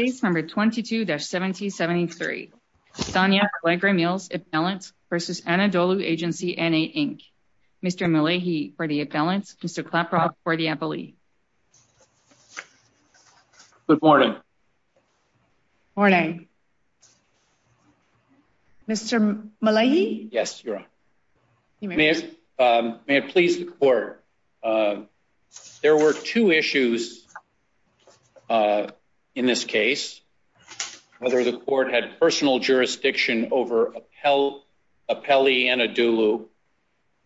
Case number 22-7073. Tanya Alegre-Mills, Appellant v. Anadolu Agency, N.A., Inc. Mr. Malahi for the Appellant, Mr. Klaproth for the Appellee. Good morning. Morning. Mr. Malahi? Yes, Your Honor. Um, may it please the Court, uh, there were two issues uh, in this case. Whether the Court had personal jurisdiction over Appellee Anadolu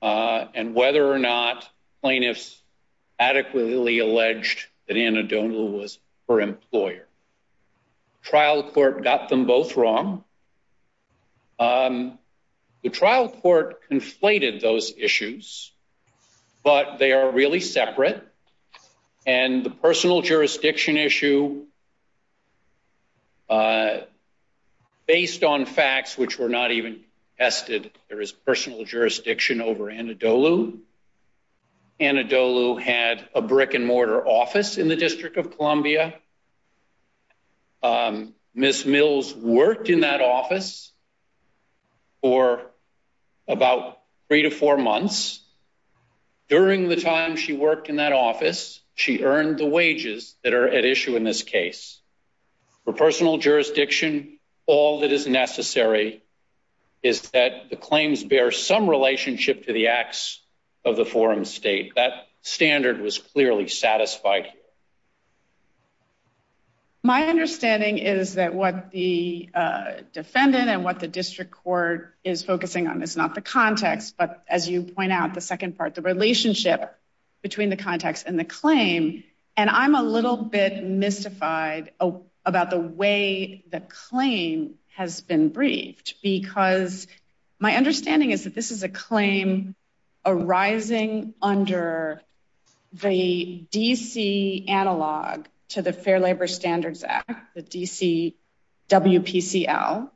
uh, and whether or not plaintiffs adequately alleged that Anadolu was her employer. Trial court got them both wrong. Um, the trial court conflated those issues, but they are really separate. And the personal jurisdiction issue, Uh, based on facts which were not even tested, there is personal jurisdiction over Anadolu. Anadolu had a brick-and-mortar office in the District of Columbia. Um, Ms. Mills worked in that office for about three to four months. During the time she worked in that office, she earned the wages that are at issue in this case. For personal jurisdiction, all that is necessary is that the claims bear some relationship to the acts of the forum state. That standard was clearly satisfied here. My understanding is that what the uh, defendant and what the district court is focusing on is not the context, but as you point out, the second part, the relationship between the context and the claim. And I'm a little bit mystified oh, about the way the claim has been briefed, because my understanding is that this is a claim arising under the D.C. analog to the Fair Labor Standards Act, the D.C. WPCL.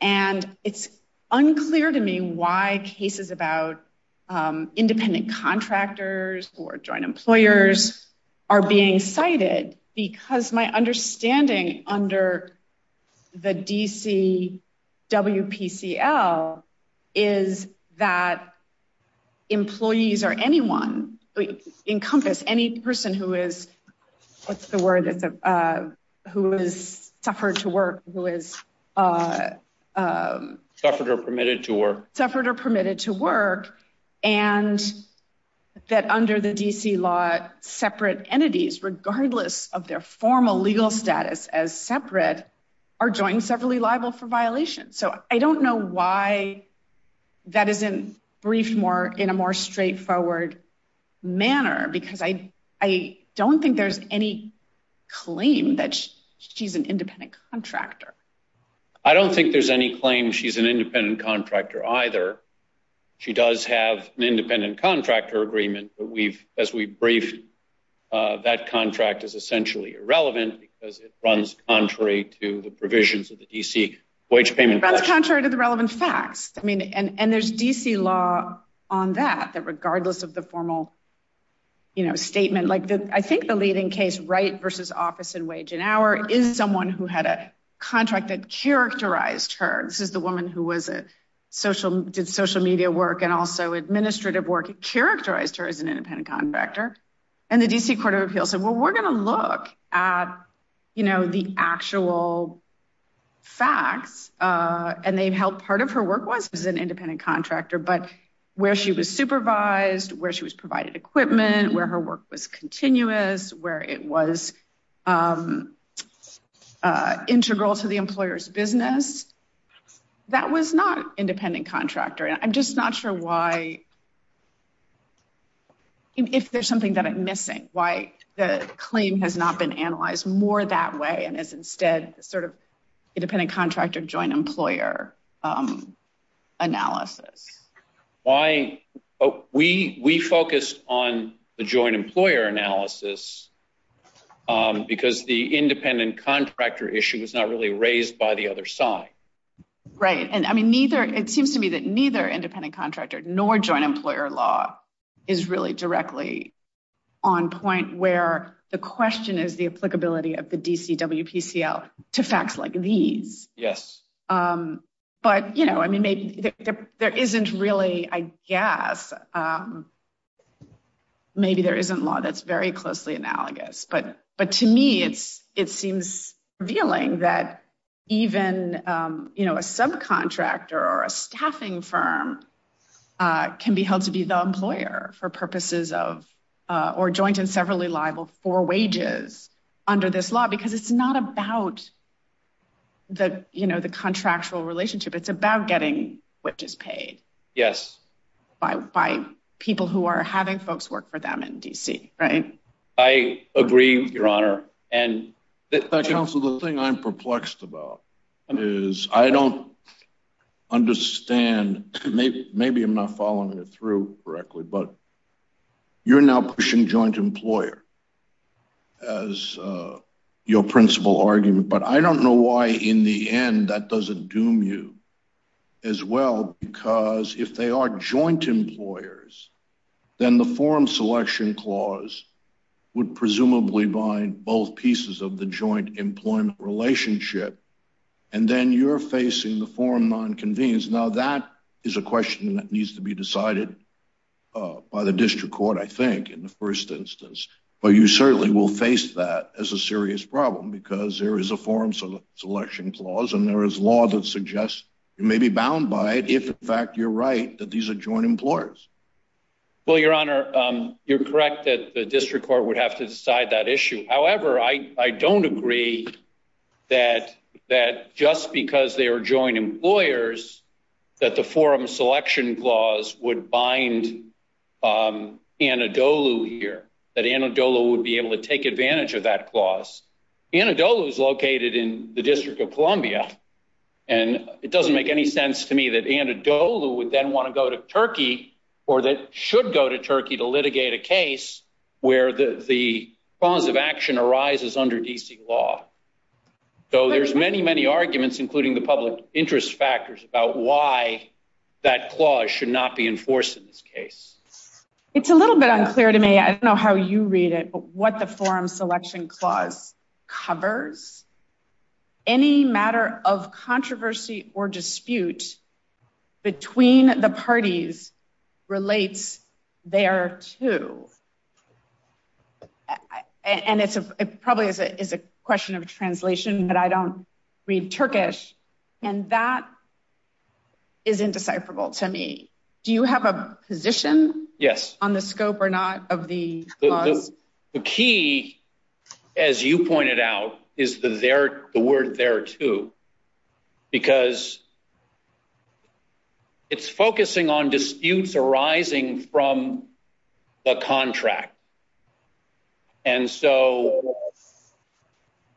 And it's unclear to me why cases about um, independent contractors or joint employers are being cited, because my understanding under the D.C. WPCL is that employees or anyone encompass any person who is, what's the word, uh, who has suffered to work, who is... Uh, um, suffered or permitted to work. Suffered or permitted to work, and that under the D.C. law, separate entities, regardless of their formal legal status as separate, are joint and severally liable for violation. So I don't know why that isn't briefed more in a more straightforward manner, because I don't think there's any claim that she's an independent contractor. I don't think there's any claim she's an independent contractor either. She does have an independent contractor agreement, but as we briefed, uh, that contract is essentially irrelevant because it runs contrary to the provisions of the D.C. wage payment. It runs contrary to the relevant facts. I mean, and there's D.C. law on that, that regardless of the formal, you know, statement, like I think the leading case, Wright versus Office and Wage and Hour, is someone who had a contract that characterized her. This is the woman who was a social, did social media work and also administrative work. It characterized her as an independent contractor. And the D.C. Court of Appeals said, well, we're going to look at, you know, the actual facts. Uh, and they've held part of her work was as an independent contractor, but where she was supervised, where she was provided equipment, where her work was continuous, where it was um, uh, integral to the employer's business. That was not independent contractor. And I'm just not sure why, if there's something that I'm missing, why the claim has not been analyzed more that way and is instead sort of independent contractor joint employer um, analysis. Why oh, we focused on the joint employer analysis um, because the independent contractor issue was not really raised by the other side. Right. And I mean, neither, it seems to me that neither independent contractor nor joint employer law is really directly on point where The question is the applicability of the DCWPCL to facts like these. Yes. Um, but, you know, I mean, maybe there isn't really, I guess, um, maybe there isn't law that's very closely analogous. But to me, it seems revealing that even, um, you know, a subcontractor or a staffing firm uh, can be held to be the employer for purposes of uh, or joint and severally liable for wages under this law, because it's not about the, you know, the contractual relationship. It's about getting wages paid. Yes. By people who are having folks work for them in DC, right? I agree, Your Honor. And counsel, the thing I'm perplexed about is I don't understand. Maybe I'm not following it through correctly, but you're now pushing joint employer as uh, your principal argument. But I don't know why, in the end, that doesn't doom you as well, because if they are joint employers, then the forum selection clause would presumably bind both pieces of the joint employment relationship. And then you're facing the forum non conveniens. Now, that is a question that needs to be decided uh, by the district court, I think, in the first instance. But you certainly will face that as a serious problem because there is a forum selection clause and there is law that suggests you may be bound by it if, in fact, you're right that these are joint employers. Well, Your Honor, um, you're correct that the district court would have to decide that issue. However, I don't agree that just because they are joint employers that the forum selection clause would bind um, Anadolu here, that Anadolu would be able to take advantage of that clause. Anadolu is located in the District of Columbia, and it doesn't make any sense to me that Anadolu would then want to go to Turkey or that should go to Turkey to litigate a case where the cause of action arises under D.C. law. So there's many, many arguments, including the public interest factors, about why that clause should not be enforced in this case. It's a little bit unclear to me. I don't know how you read it, but what the forum selection clause covers. Any matter of controversy or dispute between the parties relates there thereto. And it's a it probably is a question of translation, but I don't read Turkish. And that is indecipherable to me. Do you have a position Yes. on the scope or not of the clause? The key, as you pointed out, is the word there thereto, because it's focusing on disputes arising from the contract. And so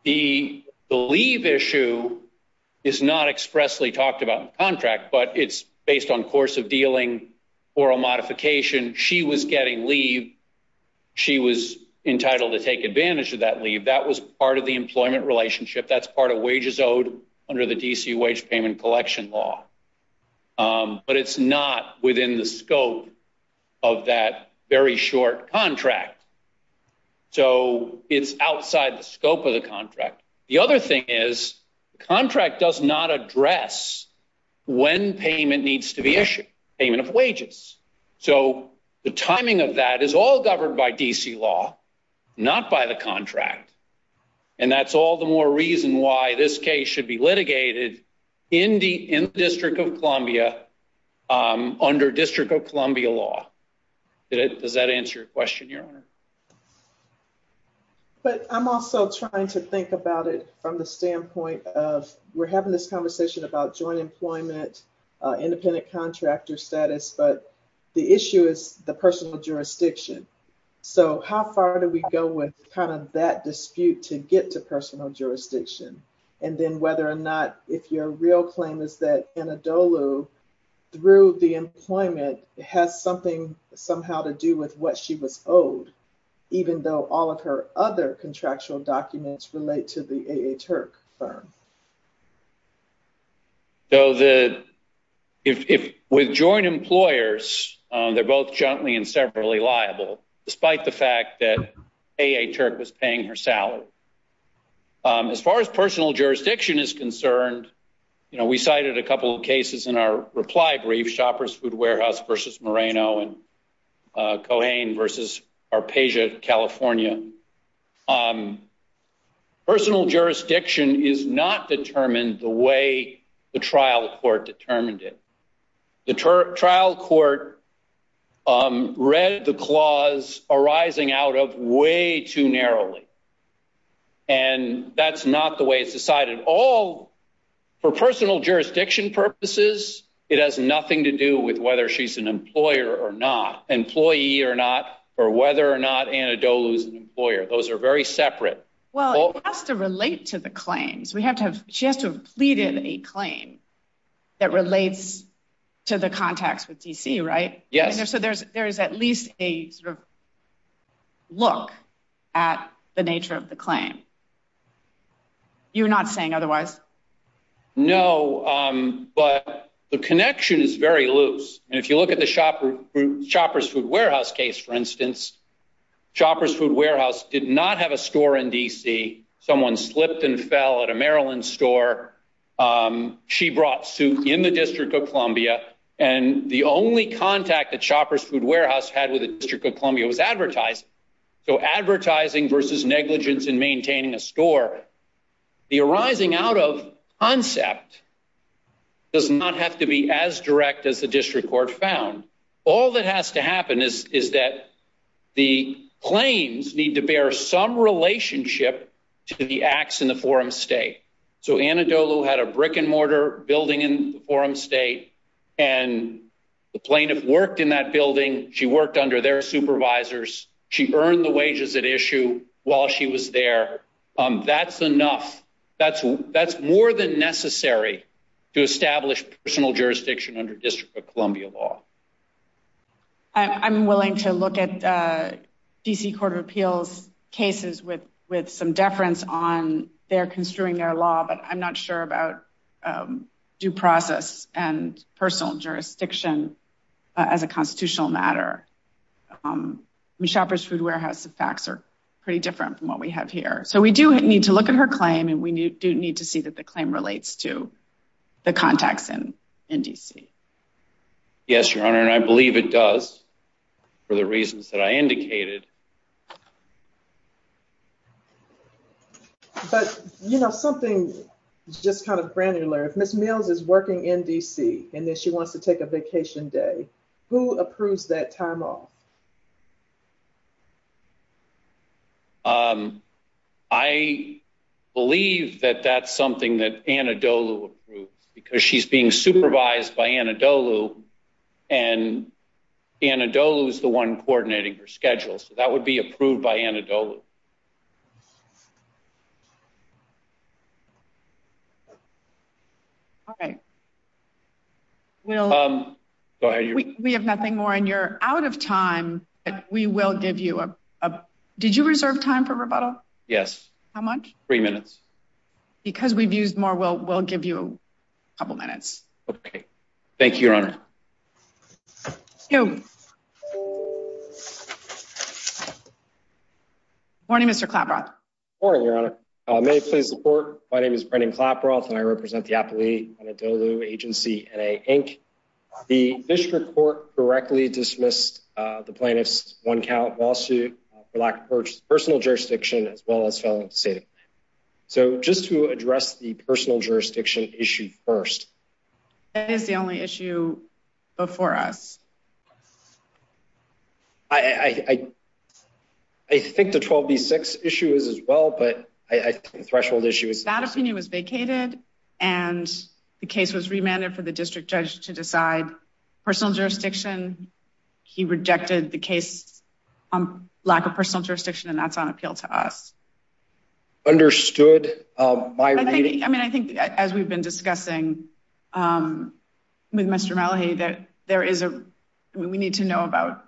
the leave issue is not expressly talked about in the contract, but it's based on course of dealing, oral modification. She was getting leave. She was entitled to take advantage of that leave. That was part of the employment relationship. That's part of wages owed under the D.C. wage payment collection law. Um, but it's not within the scope of that very short contract. So it's outside the scope of the contract. The other thing is the contract does not address when payment needs to be issued, payment of wages. So the timing of that is all governed by D.C. law, not by the contract. And that's all the more reason why this case should be litigated in the District of Columbia um, under District of Columbia law. Does that answer your question, Your Honor? But I'm also trying to think about it from the standpoint of we're having this conversation about joint employment, uh, independent contractor status, but the issue is the personal jurisdiction. So how far do we go with kind of that dispute to get to personal jurisdiction? And then whether or not if your real claim is that Anadolu, through the employment, has something somehow to do with what she was owed, even though all of her other contractual documents relate to the A.A. Turk firm. So if if with joint employers, uh, they're both jointly and severally liable, despite the fact that A.A. Turk was paying her salary. Um, as far as personal jurisdiction is concerned, you know, we cited a couple of cases in our reply brief, Shoppers Food Warehouse versus Moreno and uh, Cohane versus Arpeja, California. Um, personal jurisdiction is not determined the way the trial court determined it. The trial court um, read the clause arising out of way too narrowly. And that's not the way it's decided. All for personal jurisdiction purposes, it has nothing to do with whether she's an employer or not, employee or not, or whether or not Anadolu is an employer. Those are very separate. Well, it has to relate to the claims. We have to have, she has to have pleaded a claim that relates to the contacts with D.C., right? Yes. So there's at least a sort of look at the nature of the claim. You're not saying otherwise? No, um, but the connection is very loose. And if you look at the Shoppers Food Warehouse case, for instance, Shoppers Food Warehouse did not have a store in D.C. Someone slipped and fell at a Maryland store. Um, she brought suit in the District of Columbia. And the only contact that Shoppers Food Warehouse had with the District of Columbia was advertising. So advertising versus negligence in maintaining a store. The arising out of concept does not have to be as direct as the district court found. All that has to happen is that the claims need to bear some relationship to the acts in the forum state. So Anadolu had a brick and mortar building in the forum state, and the plaintiff worked in that building. She worked under their supervisors. She earned the wages at issue while she was there. Um, that's enough. That's more than necessary to establish personal jurisdiction under District of Columbia law. I'm willing to look at uh, D.C. Court of Appeals cases with some deference on their construing their law, but I'm not sure about um, due process and personal jurisdiction uh, as a constitutional matter. Um Shoppers Food Warehouse, the facts are pretty different from what we have here. So we do need to look at her claim, and we do need to see that the claim relates to the contacts in D.C. Yes, Your Honor, and I believe it does for the reasons that I indicated. But, you know, something just kind of granular. If Ms. Mills is working in D.C. and then she wants to take a vacation day, who approves that time off? Um, I believe that that's something that Anadolu approves because she's being supervised by Anadolu, and Anadolu is the one coordinating her schedule. So that would be approved by Anadolu. All right. Um, go. We have nothing more, and you're out of time, but we will give you a... Did you reserve time for rebuttal? Yes. How much? Three minutes. Because we've used more, we'll give you a couple minutes. Okay. Thank you, Your Honor. Good morning, Mr. Klaproth. Good morning, Your Honor. Uh, may it please the Court, my name is Brendan Klaproth, and I represent the Appalachian Anadolu Agency, N.A., Inc. The district court correctly dismissed uh, the plaintiff's one-count lawsuit for lack of personal jurisdiction as well as felon stating. So just to address the personal jurisdiction issue first. That is the only issue before us. I think the 12B6 issue is as well, but I think the threshold issue is... That opinion was vacated, and the case was remanded for the district judge to decide personal jurisdiction. He rejected the case on lack of personal jurisdiction, and that's on appeal to us. Understood. Um, I think, I mean I think as we've been discussing um, with Mr. Malahy, that there is a... We need to know about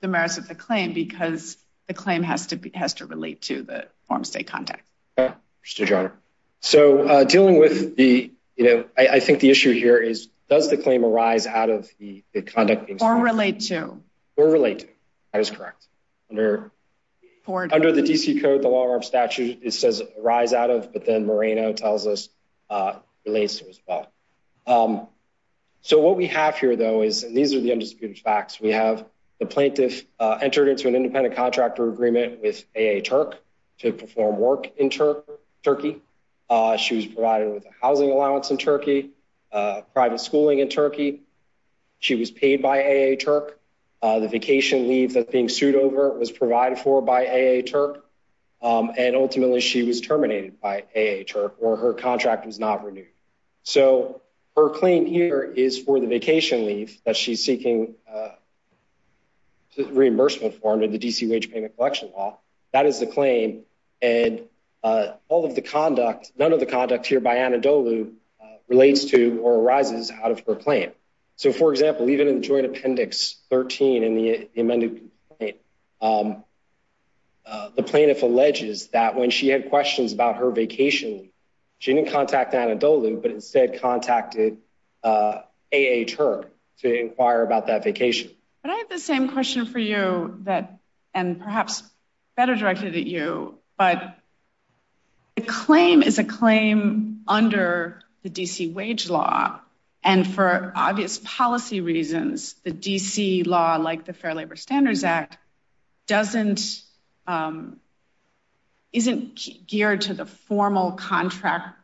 the merits of the claim because the claim has to relate to the forum state context. Understood, Your Honor. So uh, dealing with the... You know, I think the issue here is, does the claim arise out of the conduct... Being or relate to. Or relate to. That is correct. Under Under the D.C. Code, the long-arm statute, it says arise out of, but then Moreno tells us uh, relates to as well. Um, so what we have here, though, is, and these are the undisputed facts, we have the plaintiff uh, entered into an independent contractor agreement with A.A. Turk to perform work in Turkey. Uh, she was provided with a housing allowance in Turkey, private schooling in Turkey. She was paid by A.A. Turk. Uh, the vacation leave that's being sued over was provided for by A.A. Turk. Um, and ultimately, she was terminated by A.A. Turk, or her contract was not renewed. So her claim here is for the vacation leave that she's seeking uh, reimbursement for under the D.C. Wage Payment Collection Law. That is the claim. And uh, all of the conduct, none of the conduct here by Anadolu relates to or arises out of her claim. So, for example, even in the Joint Appendix 13 in the amended complaint, um, uh, the plaintiff alleges that when she had questions about her vacation, she didn't contact Anadolu, but instead contacted uh, A.A. Turk to inquire about that vacation. But I have the same question for you that, and perhaps better directed at you, but the claim is a claim under the D.C. Wage Law. And for obvious policy reasons, the D.C. law, like the Fair Labor Standards Act, doesn't, um, isn't geared to the formal contract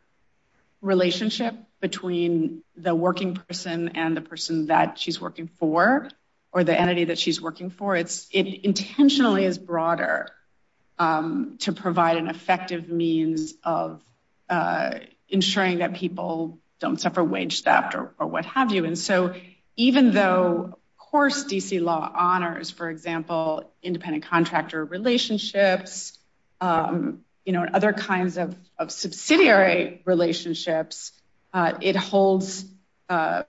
relationship between the working person and the person that she's working for, or the entity that she's working for. It intentionally is broader um, to provide an effective means of uh, ensuring that people don't suffer wage theft or what have you. And so even though, of course, D.C. law honors, for example, independent contractor relationships, um, you know, and other kinds of subsidiary relationships, uh, it holds, uh,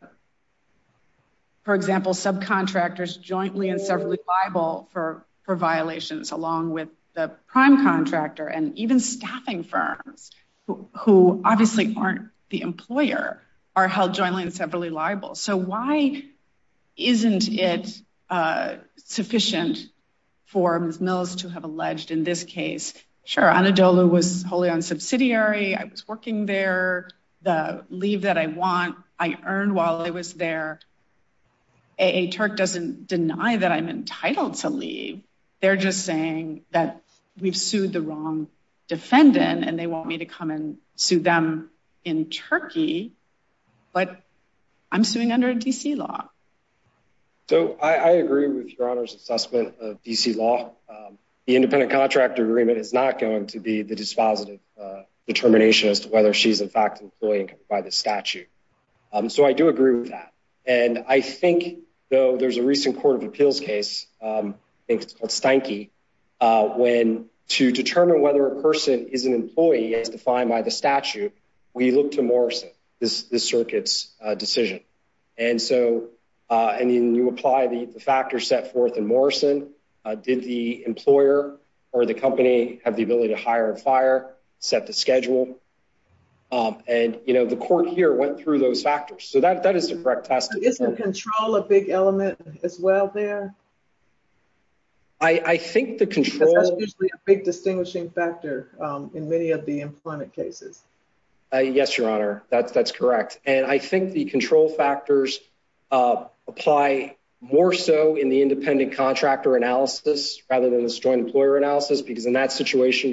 for example, subcontractors jointly and severally liable for violations along with the prime contractor and even staffing firms who obviously aren't the employer are held jointly and severally liable. So why isn't it uh, sufficient for Ms. Mills to have alleged in this case, sure, Anadolu was wholly on subsidiary, I was working there, the leave that I want, I earned while I was there. A.A. Turk doesn't deny that I'm entitled to leave. They're just saying that we've sued the wrong defendant and they want me to come and sue them in Turkey, but I'm suing under a D.C. law. So I agree with Your Honor's assessment of D.C. law. Um, the independent contractor agreement is not going to be the dispositive uh, determination as to whether she's in fact employed by the statute. Um, so I do agree with that. And I think, though, there's a recent Court of Appeals case, um, I think it's called Steinke, uh, when to determine whether a person is an employee as defined by the statute, we look to Morrison, this circuit's uh, decision. And so uh, and then you apply the factors set forth in Morrison. Uh, did the employer or the company have the ability to hire and fire, set the schedule? Um, and, you know, the court here went through those factors. So that is the correct test. Isn't control a big element as well there? I think the control... That's usually a big distinguishing factor um, in many of the employment cases. Uh, yes, Your Honor, that's correct. And I think the control factors uh, apply more so in the independent contractor analysis rather than this joint employer analysis, because in that situation,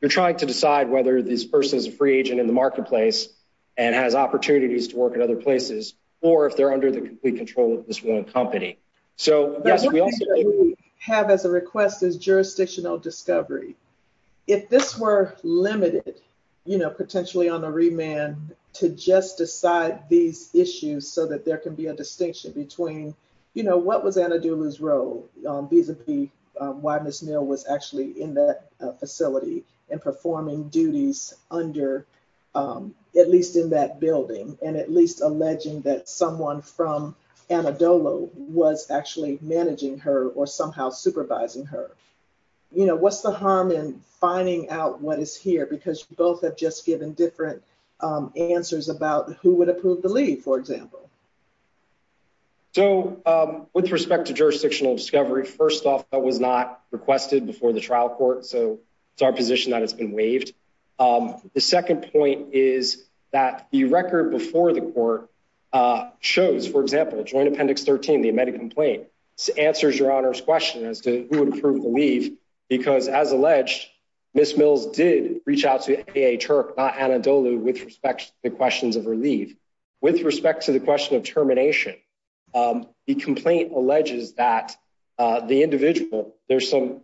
you're trying to decide whether this person is a free agent in the marketplace and has opportunities to work at other places, or if they're under the complete control of this one company. So, yes, we also have as a request is jurisdictional discovery. If this were limited, you know, potentially on a remand to just decide these issues so that there can be a distinction between, you know, what was Anna Anadolu's role um, vis-a-vis um, why Ms. Mill was actually in that uh, facility and performing duties under um, at least in that building and at least alleging that someone from Anadolu was actually managing her or somehow supervising her. You know, what's the harm in finding out what is here? Because you both have just given different um, answers about who would approve the leave, for example. So um, with respect to jurisdictional discovery, first off, that was not requested before the trial court. So it's our position that it's been waived. Um, the second point is that the record before the court uh, shows, for example, Joint Appendix 13, the amended complaint, answers Your Honor's question as to who would approve the leave. Because as alleged, Ms. Mills did reach out to A.A. Turk, not Anadolu, with respect to the questions of her leave. With respect to the question of termination, um, the complaint alleges that uh, the individual, there's some,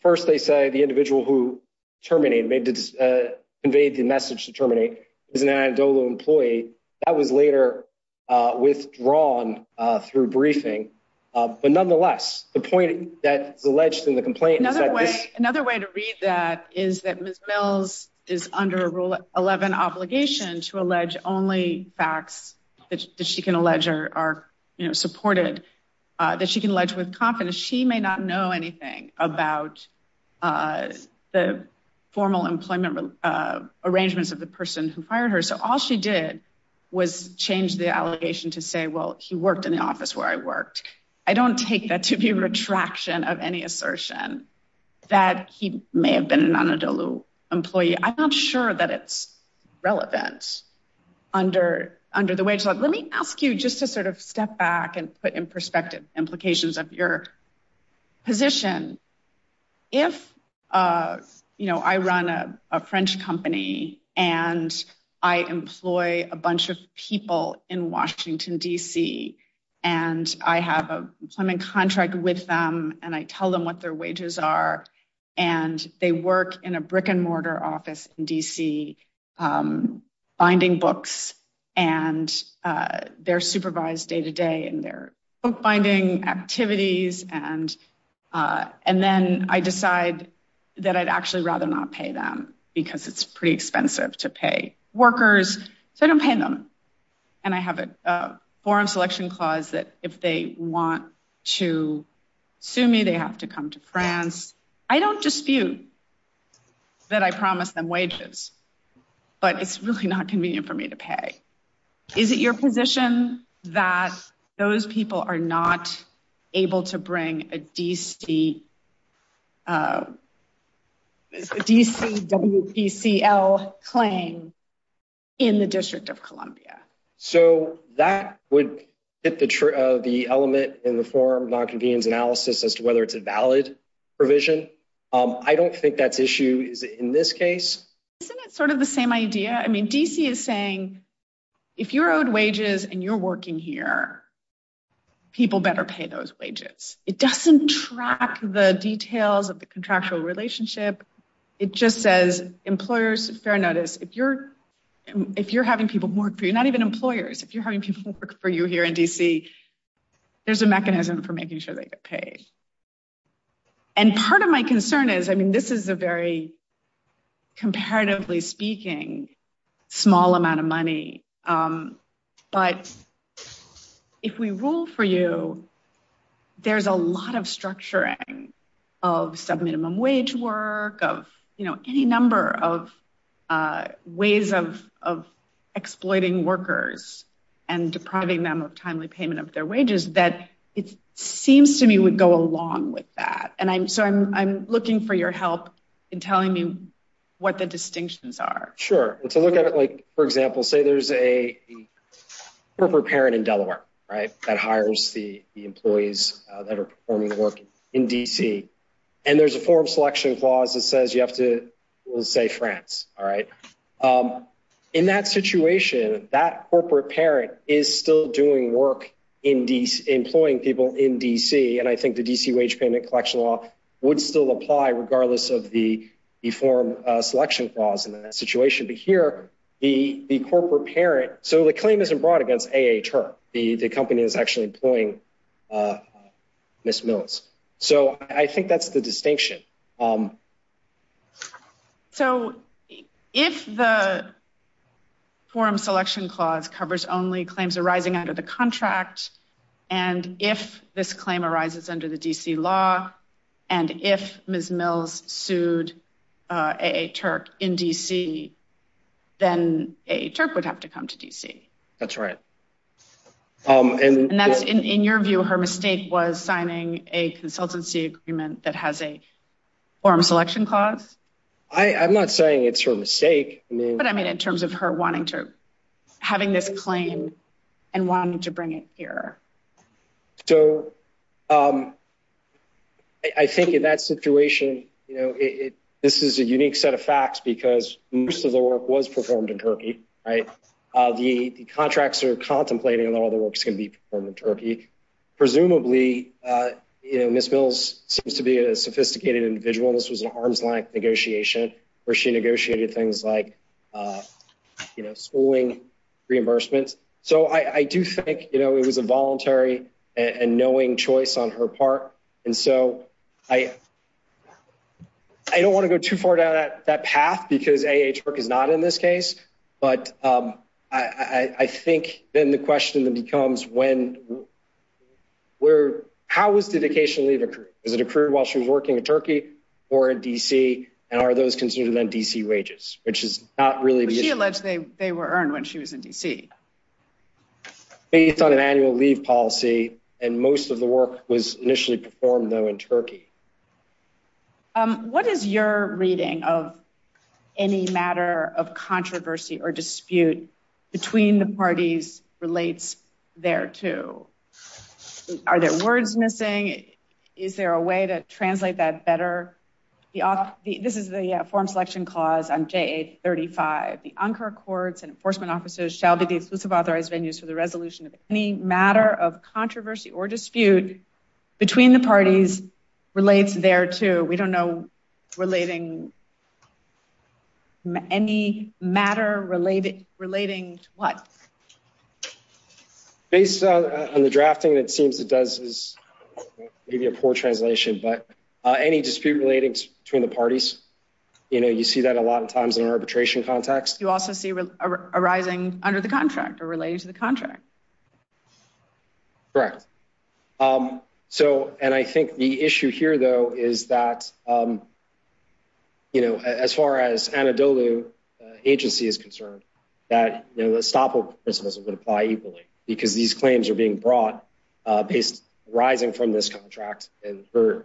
first they say the individual who terminated, uh, conveyed the message to terminate, is an Anadolu employee. That was later uh, withdrawn through briefing. Uh, but nonetheless, the point that is alleged in the complaint is that this... Another way to read that is that Ms. Mills is under a Rule 11 obligation to allege only facts that she can allege are supported, uh, that she can allege with confidence. She may not know anything about uh, the formal employment arrangements of the person who fired her. So all she did was change the allegation to say, well, he worked in the office where I worked. I don't take that to be a retraction of any assertion that he may have been an Anadolu employee. I'm not sure that it's relevant under the wage law. Let me ask you just to sort of step back and put in perspective implications of your position. If uh, you know, I run a French company and I employ a bunch of people in Washington, D.C., and I have an employment contract with them, and I tell them what their wages are, and they work in a brick and mortar office in D.C., um, binding books, and uh, they're supervised day to day in their bookbinding activities, uh, and then I decide that I'd actually rather not pay them because it's pretty expensive to pay workers, so I don't pay them. And I have a forum selection clause that if they want to sue me, they have to come to France. I don't dispute that I promised them wages, but it's really not convenient for me to pay. Is it your position that those people are not able to bring a D.C. Uh, WPCL claim in the District of Columbia? So that would hit the uh, element in the forum non conveniens analysis as to whether it's a valid provision. Um, I don't think that's issue in this case. Isn't it sort of the same idea? I mean, D.C. is saying if you're owed wages and you're working here, people better pay those wages. It doesn't track the details of the contractual relationship. It just says employers, fair notice, if you're having people work for you, not even employers, if you're having people work for you here in D.C., there's a mechanism for making sure they get paid. And part of my concern is, I mean, this is a very, comparatively speaking, small amount of money. Um, but if we rule for you, there's a lot of structuring of sub-minimum wage work, of you know, any number of ways of exploiting workers and depriving them of timely payment of their wages that it seems to me would go along with that. And I'm so I'm I'm looking for your help in telling me what the distinctions are. Sure. And to look at it like, for example, say there's a corporate parent in Delaware, right, that hires the employees uh, that are performing the work in D.C. And there's a forum selection clause that says you have to, we'll say France, all right. Um, in that situation, that corporate parent is still doing work in D.C., employing people in D.C. And I think the D.C. wage payment collection law would still apply regardless of the forum uh, selection clause in that situation. But here, the corporate parent, so the claim isn't brought against AHR. The the company is actually employing uh, Ms. Mills. So I think that's the distinction. Um, So if the forum selection clause covers only claims arising under the contract, and if this claim arises under the D.C. law, and if Ms. Mills sued uh, A.A. Turk in D.C., then A.A. Turk would have to come to D.C. That's right. Um, and that's, in your view, her mistake was signing a consultancy agreement that has a forum selection clause? I'm not saying it's her mistake. But I mean, in terms of her wanting to, having this claim and wanting to bring it here. So um, I think in that situation, you know, this is a unique set of facts because most of the work was performed in Turkey, right? Uh, the contracts are contemplating a lot of the work is going to be performed in Turkey. Presumably, uh, you know, Ms. Mills seems to be a sophisticated individual. This was an arm's length negotiation where she negotiated things like, uh, you know, schooling reimbursements. So I do think, you know, it was a voluntary and knowing choice on her part. And so I don't want to go too far down that path because A.A. Is not in this case. But um, I think then the question then becomes when, where, how was the vacation leave accrued? Was it accrued while she was working in Turkey or in D.C.? And are those considered then D.C. wages, which is not really the issue. She alleged they were earned when she was in D.C. Based on an annual leave policy, and most of the work was initially performed, though, in Turkey. Um, what is your reading of any matter of controversy or dispute between the parties relates there to? Are there words missing? Is there a way to translate that better? This is the uh, forum selection clause on J.A. 35. The Ankara courts and enforcement officers shall be the exclusive authorized venues for the resolution of any matter of controversy or dispute between the parties relates there to. We don't know relating any matter relating to what? Based uh, on the drafting, it seems it does is maybe a poor translation, but uh, any dispute relating between the parties, you know, you see that a lot of times in an arbitration context. You also see arising under the contract or relating to the contract. Correct. Um, so, and I think the issue here, though, is that, um, you know, as far as Anadolu uh, agency is concerned, that, you know, the estoppel principles would apply equally because these claims are being brought uh, based rising from this contract and her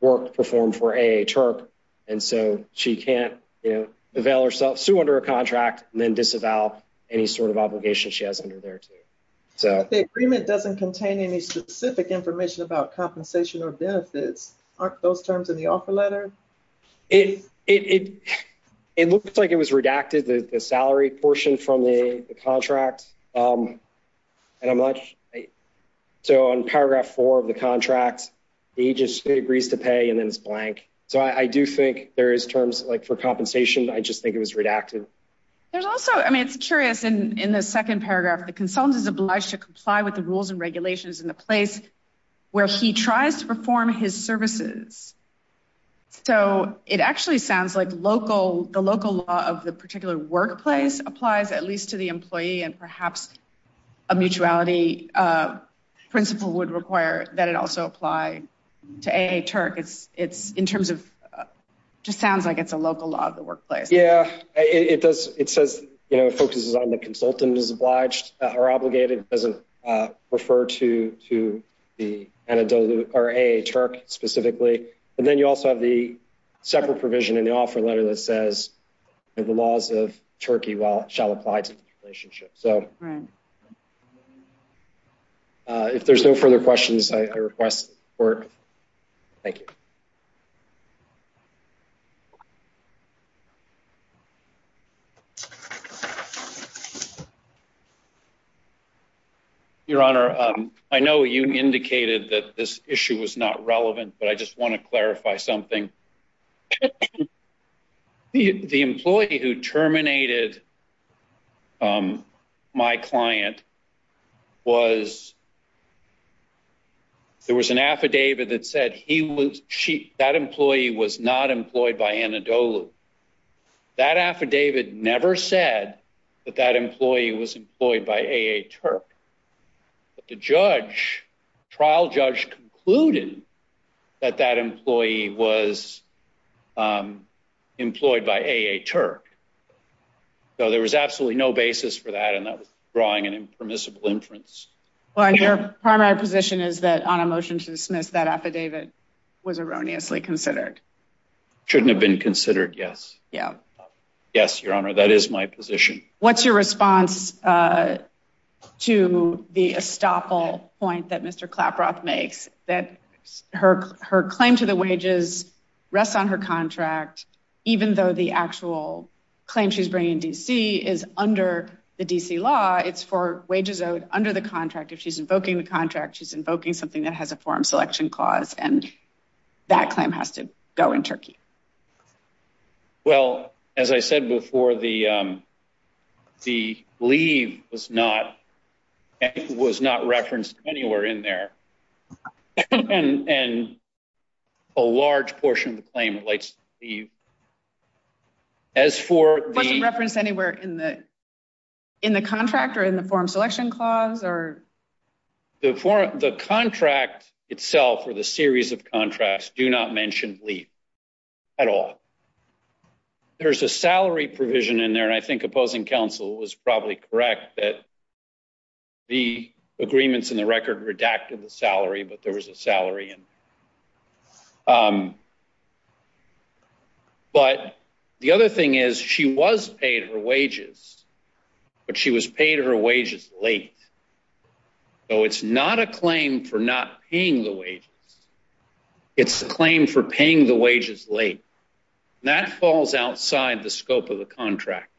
work performed for A.A. Turk. And so she can't, you know, avail herself, sue under a contract and then disavow any sort of obligation she has under there, too. So the agreement doesn't contain any specific information about compensation or benefits. Aren't those terms in the offer letter? It looks like it was redacted, the salary portion from the contract. Um, and I'm not, so on paragraph four of the contract, the agency agrees to pay and then it's blank. So I do think there is terms like for compensation. I just think it was redacted. There's also, I mean, it's curious in the second paragraph, the consultant is obliged to comply with the rules and regulations in the place where he tries to perform his services. So it actually sounds like local, the local law of the particular workplace applies at least to the employee and perhaps a mutuality uh, principle would require that it also apply to A.A. Turk. It's in terms of, uh, just sounds like it's a local law of the workplace. Yeah, it does. It says, you know, it focuses on the consultant is obliged uh, or obligated. Doesn't refer to the Anadolu or A.A. Turk specifically. And then you also have the separate provision in the offer letter that says the laws of Turkey shall apply to the relationship. So uh, if there's no further questions, I request the support. Thank you. Your Honor, um, I know you indicated that this issue was not relevant, but I just want to clarify something. The employee who terminated um, my client was, there was an affidavit that said he was, that employee was not employed by Anadolu. That affidavit never said that that employee was employed by A.A. Turk. The judge, trial judge concluded that that employee was um, employed by A.A. Turk. So there was absolutely no basis for that. And that was drawing an impermissible inference. Well, your primary position is that on a motion to dismiss that affidavit was erroneously considered. Shouldn't have been considered, yes. Yeah. Yes, Your Honor, that is my position. What's your response uh, to the estoppel point that Mr. Klaproth makes, that her claim to the wages rests on her contract, even though the actual claim she's bringing in D.C. is under the D.C. law, it's for wages owed under the contract. If she's invoking the contract, she's invoking something that has a forum selection clause, and that claim has to go in Turkey. Well, as I said before, the um, leave was not referenced anywhere in there, and a large portion of the claim relates to leave. As for the... Wasn't referenced anywhere in the contract or in the forum selection clause? Or... The contract itself, or the series of contracts, do not mention leave at all. There's a salary provision in there, and I think opposing counsel was probably correct that the agreements in the record redacted the salary, but there was a salary there. Um, but the other thing is she was paid her wages, but she was paid her wages late. So it's not a claim for not paying the wages. It's a claim for paying the wages late. That falls outside the scope of the contract.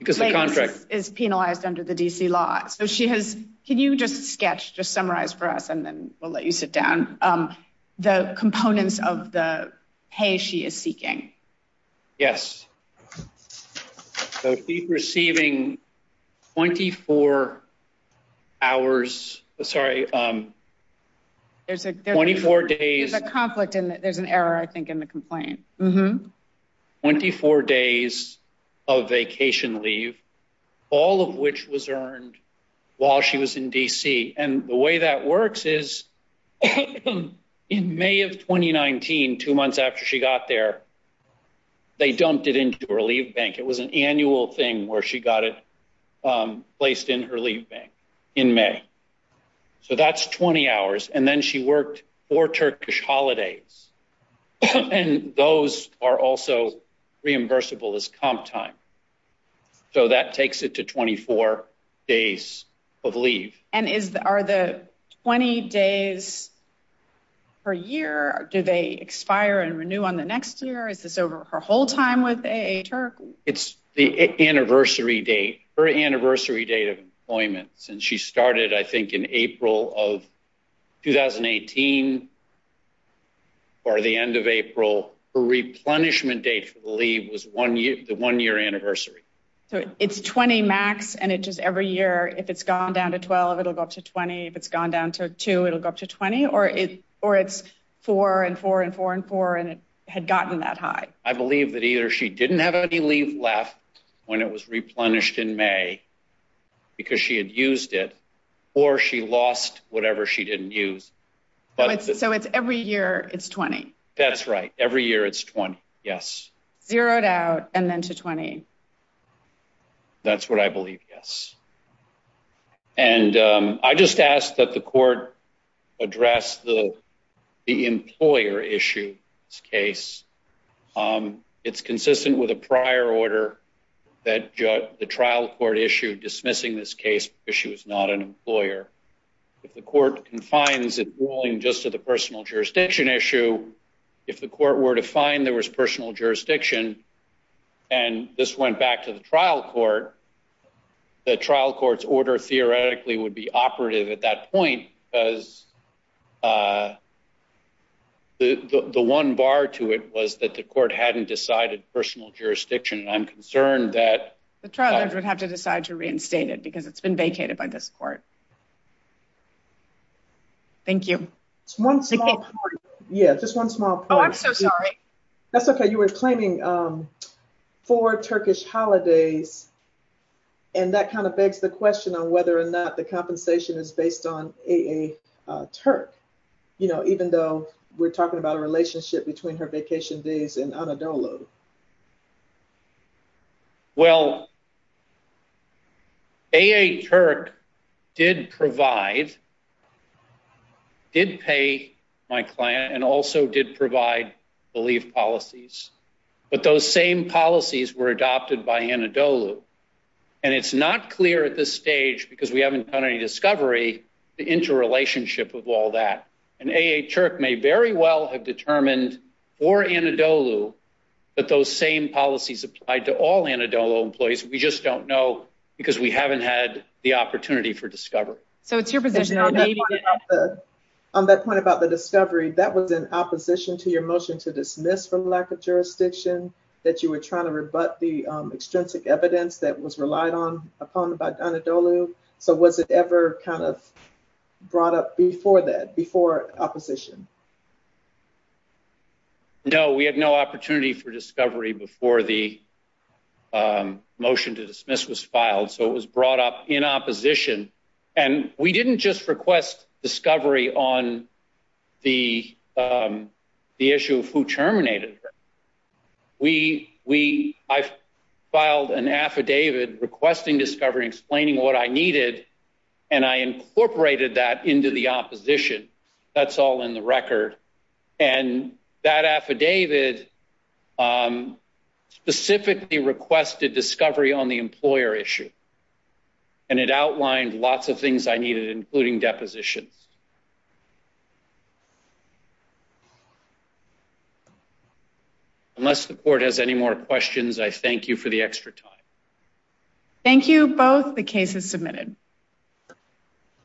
Because the contract... Is penalized under the D.C. law. So she has... Can you just sketch, just summarize for us, and then we'll let you sit down, um, the components of the pay she is seeking? Yes. So she's receiving 24 hours... Sorry, um, There's a 24 days... There's a conflict, and there's an error, I think, in the complaint. Mm-hmm. 24 days of vacation leave, all of which was earned while she was in D.C. And the way that works is in May of 2019, two months after she got there, they dumped it into her leave bank. It was an annual thing where she got it um, placed in her leave bank in May. So that's 20 hours. And then she worked four Turkish holidays. And those are also reimbursable as comp time. So that takes it to 24 days of leave. And is the are the 20 days per year, do they expire and renew on the next year? Is this over her whole time with AA Turk? It's the anniversary date, her anniversary date of employment. Since she started, I think, in April of 2018, or the end of April, her replenishment date for the leave was one year the one-year anniversary. So it's 20 max, and it just every year, if it's gone down to 12, it'll go up to 20. If it's gone down to two, it'll go up to 20? Or it's four and four and four and four, and it had gotten that high? I believe that either she didn't have any leave left when it was replenished in May because she had used it, or she lost whatever she didn't use. So it's every year, it's 20? That's right. Every year, it's 20. Yes. Zeroed out, and then to 20? That's what I believe, yes. And um, I just ask that the court address the employer issue in this case. Um, it's consistent with a prior order that the trial court issued dismissing this case because she was not an employer. If the court confines its ruling just to the personal jurisdiction issue, if the court were to find there was personal jurisdiction, and this went back to the trial court, the trial court's order theoretically would be operative at that point because uh, the one bar to it was that the court hadn't decided personal jurisdiction. And I'm concerned that... The trial judge uh, would have to decide to reinstate it because it's been vacated by this court. Thank you. It's one small point. Yeah, just one small point. Oh, I'm so sorry. That's okay. You were claiming um, four Turkish holidays, and that kind of begs the question on whether or not the compensation is based on AA uh, Turk, you know, even though we're talking about a relationship between her vacation days and Anadolu. Well, A.A. Turk did provide, did pay my client and also did provide leave policies. But those same policies were adopted by Anadolu. And it's not clear at this stage, because we haven't done any discovery, the interrelationship of all that. And A.A. Turk may very well have determined for Anadolu that those same policies applied to all Anadolu employees. We just don't know because we haven't had the opportunity for discovery. So it's your position on that point about the discovery, that was in opposition to your motion to dismiss for lack of jurisdiction, that you were trying to rebut the um, extrinsic evidence that was relied on upon by Anadolu. So was it ever kind of brought up before that, before opposition? No, we had no opportunity for discovery before the um, motion to dismiss was filed. So it was brought up in opposition. And we didn't just request discovery on um, the issue of who terminated her. We we I filed an affidavit requesting discovery, explaining what I needed, and I incorporated that into the opposition. That's all in the record. And that affidavit um, specifically requested discovery on the employer issue. And it outlined lots of things I needed, including depositions. Unless the court has any more questions, I thank you for the extra time. Thank you both. The case is submitted.